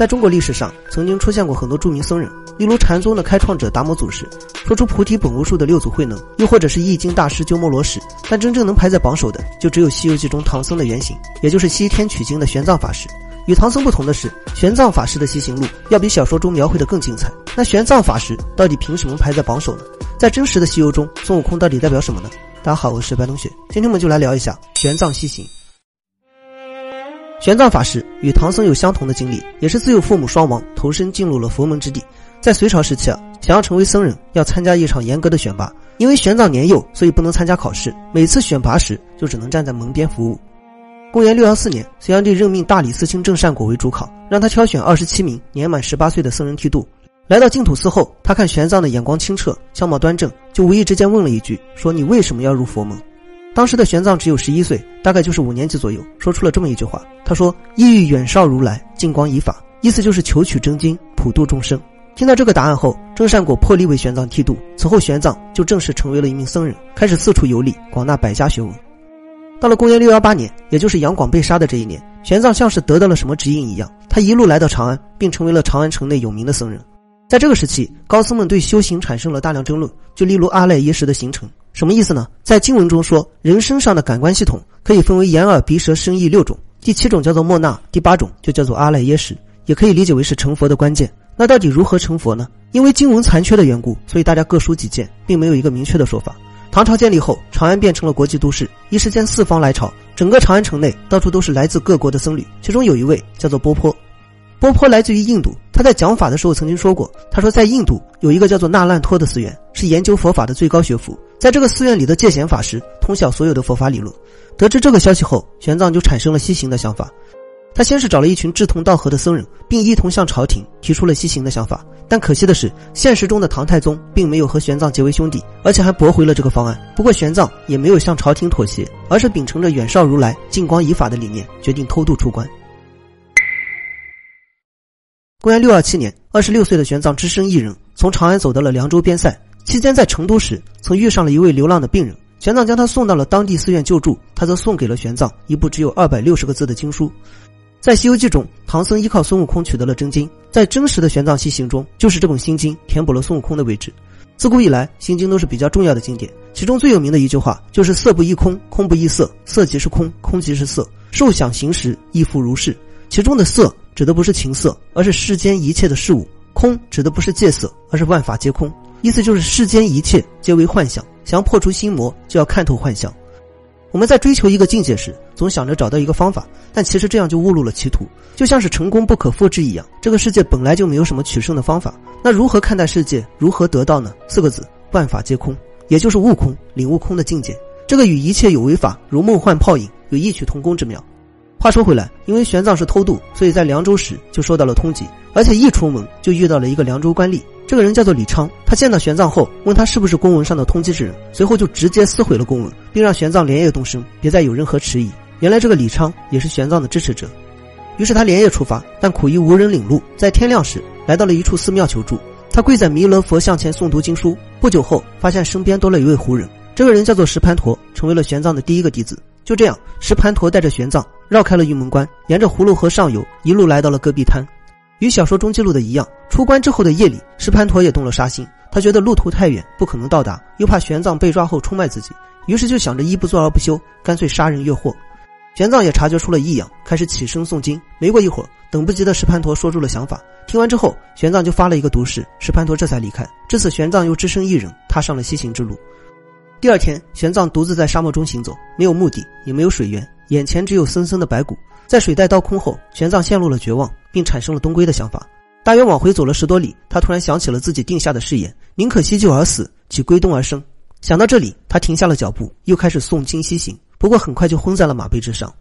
在中国历史上，曾经出现过很多著名僧人，例如禅宗的开创者达摩祖师，说出菩提本无树的六祖慧能，又或者是易经大师鸠摩罗什。但真正能排在榜首的，就只有《西游记》中唐僧的原型，也就是西天取经的玄奘法师。与唐僧不同的是，玄奘法师的西行路要比小说中描绘的更精彩。那玄奘法师到底凭什么排在榜首呢？在真实的西游中，孙悟空到底代表什么呢？大家好，我是白冬雪，今天我们就来聊一下玄奘西行。玄奘法师与唐僧有相同的经历，也是自幼父母双亡，投身进入了佛门之地。在隋朝时期啊，想要成为僧人，要参加一场严格的选拔。因为玄奘年幼，所以不能参加考试。每次选拔时，就只能站在门边服务。公元六幺四年，隋炀帝任命大理寺卿郑善果为主考，让他挑选二十七名年满十八岁的僧人剃度。来到净土寺后，他看玄奘的眼光清澈，相貌端正，就无意之间问了一句：“说你为什么要入佛门？”当时的玄奘只有十一岁，大概就是五年级左右，说出了这么一句话：“他说，意欲远绍如来，净光以法。”意思就是求取真经，普度众生。听到这个答案后，郑善果破例为玄奘剃度。此后，玄奘就正式成为了一名僧人，开始四处游历，广纳百家学问。到了公元六幺八年，也就是杨广被杀的这一年，玄奘像是得到了什么指引一样，他一路来到长安，并成为了长安城内有名的僧人。在这个时期，高僧们对修行产生了大量争论，就例如阿赖耶识的形成。什么意思呢？在经文中说，人身上的感官系统可以分为眼、耳、鼻、舌、身、意六种，第七种叫做莫那，第八种就叫做阿赖耶识，也可以理解为是成佛的关键。那到底如何成佛呢？因为经文残缺的缘故，所以大家各抒己见，并没有一个明确的说法。唐朝建立后，长安变成了国际都市，一时间四方来朝，整个长安城内到处都是来自各国的僧侣，其中有一位叫做波坡。波坡来自于印度，他在讲法的时候曾经说过：“他说在印度有一个叫做那烂托的寺院，是研究佛法的最高学府。在这个寺院里的戒贤法师通晓所有的佛法理论。”得知这个消息后，玄奘就产生了西行的想法。他先是找了一群志同道合的僧人，并一同向朝廷提出了西行的想法。但可惜的是，现实中的唐太宗并没有和玄奘结为兄弟，而且还驳回了这个方案。不过玄奘也没有向朝廷妥协，而是秉承着远绍如来、净光以法的理念，决定偷渡出关。公元六二七年，二十六岁的玄奘只身一人从长安走到了凉州边塞。期间在成都时，曾遇上了一位流浪的病人，玄奘将他送到了当地寺院救助，他则送给了玄奘一部只有二百六十个字的经书。在《西游记》中，唐僧依靠孙悟空取得了真经，在真实的玄奘西行中，就是这本心经填补了孙悟空的位置。自古以来，心经都是比较重要的经典，其中最有名的一句话就是“色不异空，空不异色，色即是空，空即是色，受想行识亦复如是”。其中的色。指的不是情色，而是世间一切的事物；空指的不是戒色，而是万法皆空。意思就是世间一切皆为幻想，想要破除心魔，就要看透幻象。我们在追求一个境界时，总想着找到一个方法，但其实这样就误入了歧途。就像是成功不可复制一样，这个世界本来就没有什么取胜的方法。那如何看待世界？如何得到呢？四个字：万法皆空，也就是悟空、领悟空的境界。这个与一切有为法如梦幻泡影有异曲同工之妙。话说回来，因为玄奘是偷渡，所以在凉州时就受到了通缉，而且一出门就遇到了一个凉州官吏，这个人叫做李昌。他见到玄奘后，问他是不是公文上的通缉之人，随后就直接撕毁了公文，并让玄奘连夜动身，别再有任何迟疑。原来这个李昌也是玄奘的支持者，于是他连夜出发，但苦于无人领路，在天亮时来到了一处寺庙求助。他跪在弥勒佛像前诵读经书，不久后发现身边多了一位胡人，这个人叫做石盘陀，成为了玄奘的第一个弟子。就这样，石盘陀带着玄奘绕开了玉门关，沿着葫芦河上游，一路来到了戈壁滩。与小说中记录的一样，出关之后的夜里，石盘陀也动了杀心。他觉得路途太远，不可能到达，又怕玄奘被抓后出卖自己，于是就想着一不做二不休，干脆杀人越货。玄奘也察觉出了异样，开始起身诵经。没过一会儿，等不及的石盘陀说出了想法。听完之后，玄奘就发了一个毒誓，石盘陀这才离开。至此，玄奘又只身一人踏上了西行之路。第二天，玄奘独自在沙漠中行走，没有目的，也没有水源，眼前只有森森的白骨。在水带倒空后，玄奘陷入了绝望，并产生了东归的想法。大约往回走了十多里，他突然想起了自己定下的誓言：宁可西就而死，岂归东而生。想到这里，他停下了脚步，又开始诵经西行。不过很快就昏在了马背之上。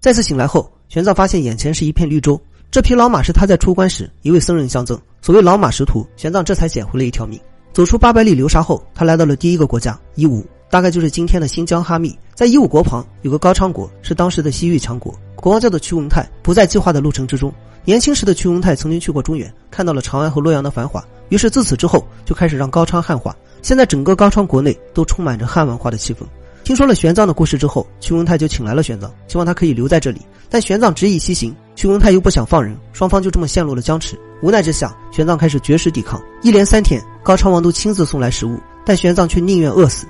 再次醒来后，玄奘发现眼前是一片绿洲，这匹老马是他在出关时一位僧人相赠。所谓老马识途，玄奘这才捡回了一条命。走出八百里流沙后，他来到了第一个国家伊吾，大概就是今天的新疆哈密。在伊吾国旁有个高昌国，是当时的西域强国，国王叫做屈文泰，不在计划的路程之中。年轻时的屈文泰曾经去过中原，看到了长安和洛阳的繁华，于是自此之后就开始让高昌汉化。现在整个高昌国内都充满着汉文化的气氛。听说了玄奘的故事之后，屈文泰就请来了玄奘，希望他可以留在这里。但玄奘执意西行，屈文泰又不想放人，双方就这么陷入了僵持。无奈之下，玄奘开始绝食抵抗。一连三天，高昌王都亲自送来食物，但玄奘却宁愿饿死。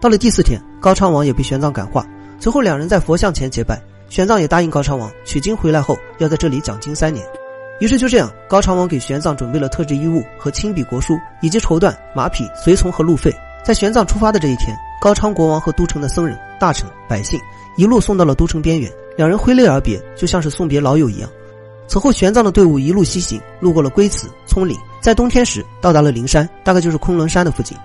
到了第四天，高昌王也被玄奘感化，随后两人在佛像前结拜。玄奘也答应高昌王，取经回来后要在这里讲经三年。于是就这样，高昌王给玄奘准备了特制衣物和亲笔国书，以及绸缎、马匹、随从和路费。在玄奘出发的这一天，高昌国王和都城的僧人、大臣、百姓一路送到了都城边缘。两人挥泪而别，就像是送别老友一样。此后，玄奘的队伍一路西行，路过了龟兹、葱岭，在冬天时到达了灵山，大概就是昆仑山的附近。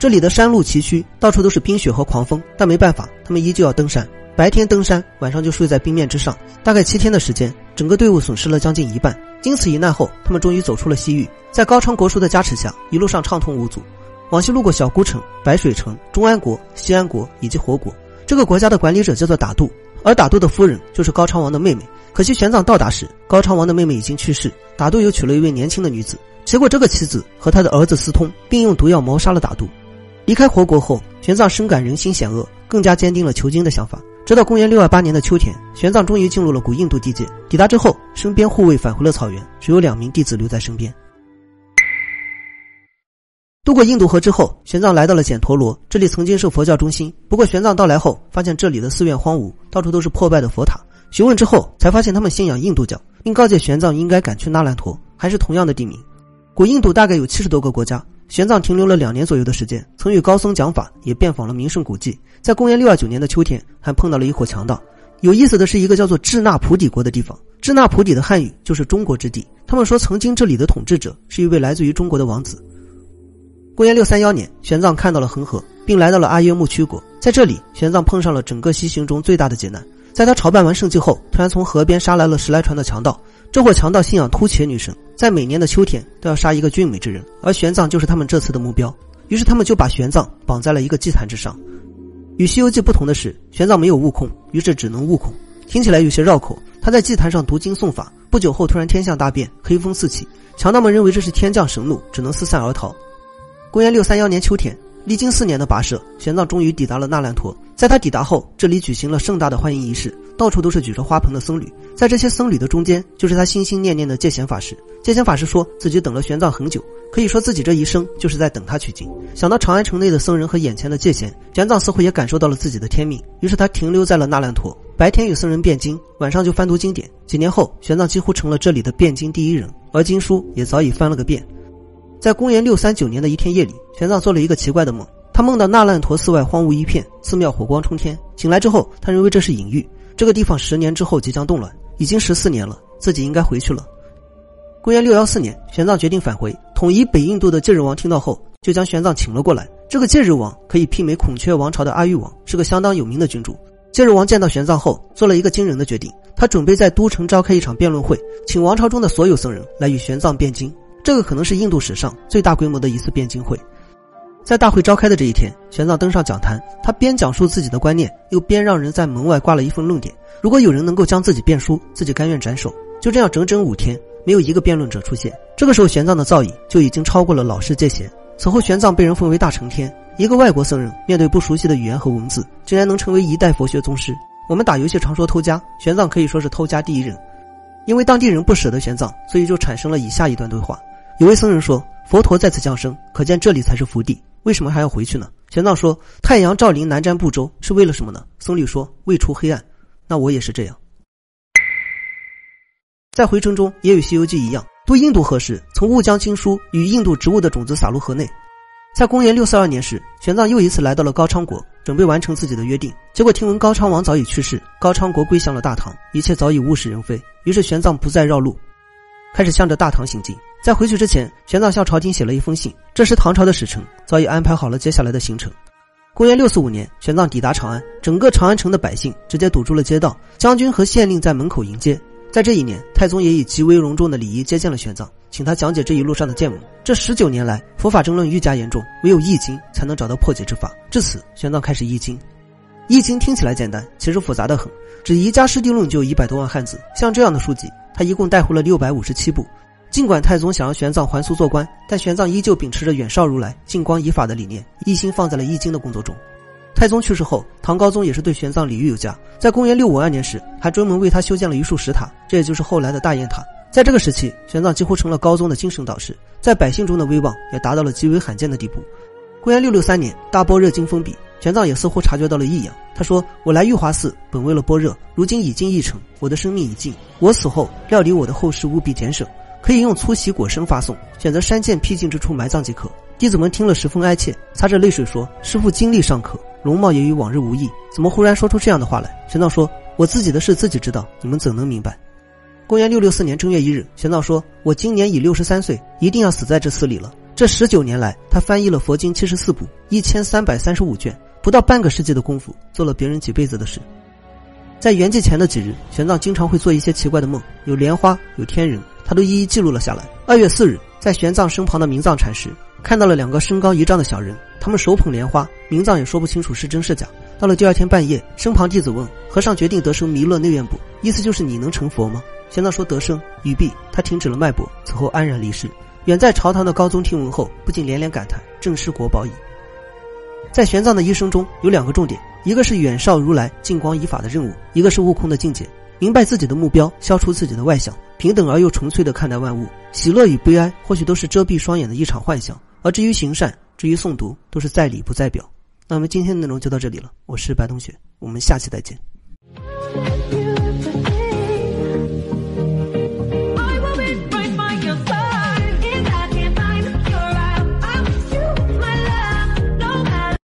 这里的山路崎岖，到处都是冰雪和狂风，但没办法，他们依旧要登山。白天登山，晚上就睡在冰面之上。大概七天的时间，整个队伍损失了将近一半。经此一难后，他们终于走出了西域，在高昌国叔的加持下，一路上畅通无阻。往西路过小孤城、白水城、中安国、西安国以及活国。这个国家的管理者叫做打杜。而打杜的夫人就是高昌王的妹妹，可惜玄奘到达时，高昌王的妹妹已经去世，打杜又娶了一位年轻的女子。结果这个妻子和他的儿子私通，并用毒药谋杀了打杜。离开活国后，玄奘深感人心险恶，更加坚定了求经的想法。直到公元六二八年的秋天，玄奘终于进入了古印度地界。抵达之后，身边护卫返回了草原，只有两名弟子留在身边。渡过印度河之后，玄奘来到了犍陀罗，这里曾经是佛教中心。不过，玄奘到来后，发现这里的寺院荒芜，到处都是破败的佛塔。询问之后，才发现他们信仰印度教，并告诫玄奘应该赶去那烂陀，还是同样的地名。古印度大概有七十多个国家，玄奘停留了两年左右的时间，曾与高僧讲法，也遍访了名胜古迹。在公元六二九年的秋天，还碰到了一伙强盗。有意思的是，一个叫做智那普底国的地方，智那普底的汉语就是中国之地。他们说，曾经这里的统治者是一位来自于中国的王子。公元六三幺年，玄奘看到了恒河，并来到了阿约木曲国。在这里，玄奘碰上了整个西行中最大的劫难。在他朝拜完圣迹后，突然从河边杀来了十来船的强盗。这伙强盗信仰突厥女神，在每年的秋天都要杀一个俊美之人，而玄奘就是他们这次的目标。于是他们就把玄奘绑在了一个祭坛之上。与《西游记》不同的是，玄奘没有悟空，于是只能悟空。听起来有些绕口。他在祭坛上读经诵法，不久后突然天象大变，黑风四起，强盗们认为这是天降神怒，只能四散而逃。公元六三幺年秋天，历经四年的跋涉，玄奘终于抵达了那烂陀。在他抵达后，这里举行了盛大的欢迎仪式，到处都是举着花盆的僧侣。在这些僧侣的中间，就是他心心念念的戒贤法师。戒贤法师说自己等了玄奘很久，可以说自己这一生就是在等他取经。想到长安城内的僧人和眼前的戒贤，玄奘似乎也感受到了自己的天命，于是他停留在了那烂陀，白天与僧人辩经，晚上就翻读经典。几年后，玄奘几乎成了这里的辩经第一人，而经书也早已翻了个遍。在公元六三九年的一天夜里，玄奘做了一个奇怪的梦。他梦到那烂陀寺外荒芜一片，寺庙火光冲天。醒来之后，他认为这是隐喻，这个地方十年之后即将动乱。已经十四年了，自己应该回去了。公元六幺四年，玄奘决定返回。统一北印度的戒日王听到后，就将玄奘请了过来。这个戒日王可以媲美孔雀王朝的阿育王，是个相当有名的君主。戒日王见到玄奘后，做了一个惊人的决定，他准备在都城召开一场辩论会，请王朝中的所有僧人来与玄奘辩经。这个可能是印度史上最大规模的一次辩经会，在大会召开的这一天，玄奘登上讲坛，他边讲述自己的观念，又边让人在门外挂了一份论点。如果有人能够将自己辩输，自己甘愿斩首。就这样，整整五天，没有一个辩论者出现。这个时候，玄奘的造诣就已经超过了老师戒贤。此后，玄奘被人封为大成天。一个外国僧人面对不熟悉的语言和文字，竟然能成为一代佛学宗师。我们打游戏常说偷家，玄奘可以说是偷家第一人。因为当地人不舍得玄奘，所以就产生了以下一段对话。有位僧人说：“佛陀再次降生，可见这里才是福地，为什么还要回去呢？”玄奘说：“太阳照临南瞻部洲是为了什么呢？”僧侣说：“为除黑暗。”那我也是这样。在回程中，也与《西游记》一样，渡印度河时，从误将经书与印度植物的种子撒入河内。在公元六四二年时，玄奘又一次来到了高昌国，准备完成自己的约定。结果听闻高昌王早已去世，高昌国归降了大唐，一切早已物是人非。于是玄奘不再绕路，开始向着大唐行进。在回去之前，玄奘向朝廷写了一封信。这时，唐朝的使臣早已安排好了接下来的行程。公元六四五年，玄奘抵达长安，整个长安城的百姓直接堵住了街道，将军和县令在门口迎接。在这一年，太宗也以极为隆重的礼仪接见了玄奘，请他讲解这一路上的见闻。这十九年来，佛法争论愈加严重，唯有易经才能找到破解之法。至此，玄奘开始易经。易经听起来简单，其实复杂的很，只《宜家师地论》就有一百多万汉字。像这样的书籍，他一共带回了六百五十七部。尽管太宗想让玄奘还俗做官，但玄奘依旧秉持着远绍如来、净光以法的理念，一心放在了易经的工作中。太宗去世后，唐高宗也是对玄奘礼遇有加，在公元六五二年时，还专门为他修建了一处石塔，这也就是后来的大雁塔。在这个时期，玄奘几乎成了高宗的精神导师，在百姓中的威望也达到了极为罕见的地步。公元六六三年，大般若经封闭，玄奘也似乎察觉到了异样。他说：“我来玉华寺本为了般若，如今已经一成，我的生命已尽，我死后料理我的后事务必简省，可以用粗席果身发送，选择山涧僻静之处埋葬即可。”弟子们听了十分哀切，擦着泪水说：“师傅精力尚可。”容貌也与往日无异，怎么忽然说出这样的话来？玄奘说：“我自己的事自己知道，你们怎能明白？”公元六六四年正月一日，玄奘说：“我今年已六十三岁，一定要死在这寺里了。”这十九年来，他翻译了佛经七十四部，一千三百三十五卷，不到半个世纪的功夫，做了别人几辈子的事。在圆寂前的几日，玄奘经常会做一些奇怪的梦，有莲花，有天人，他都一一记录了下来。二月四日，在玄奘身旁的明藏禅师看到了两个身高一丈的小人。他们手捧莲花，明藏也说不清楚是真是假。到了第二天半夜，身旁弟子问和尚：“决定得生弥勒内院不？”意思就是你能成佛吗？玄奘说：“得生。”语毕，他停止了脉搏，此后安然离世。远在朝堂的高宗听闻后，不禁连连感叹：“正是国宝矣。”在玄奘的一生中有两个重点，一个是远绍如来净光以法的任务，一个是悟空的境界。明白自己的目标，消除自己的外向，平等而又纯粹的看待万物。喜乐与悲哀，或许都是遮蔽双眼的一场幻想。而至于行善，至于诵读，都是在理不在表。那么今天的内容就到这里了，我是白同学，我们下期再见。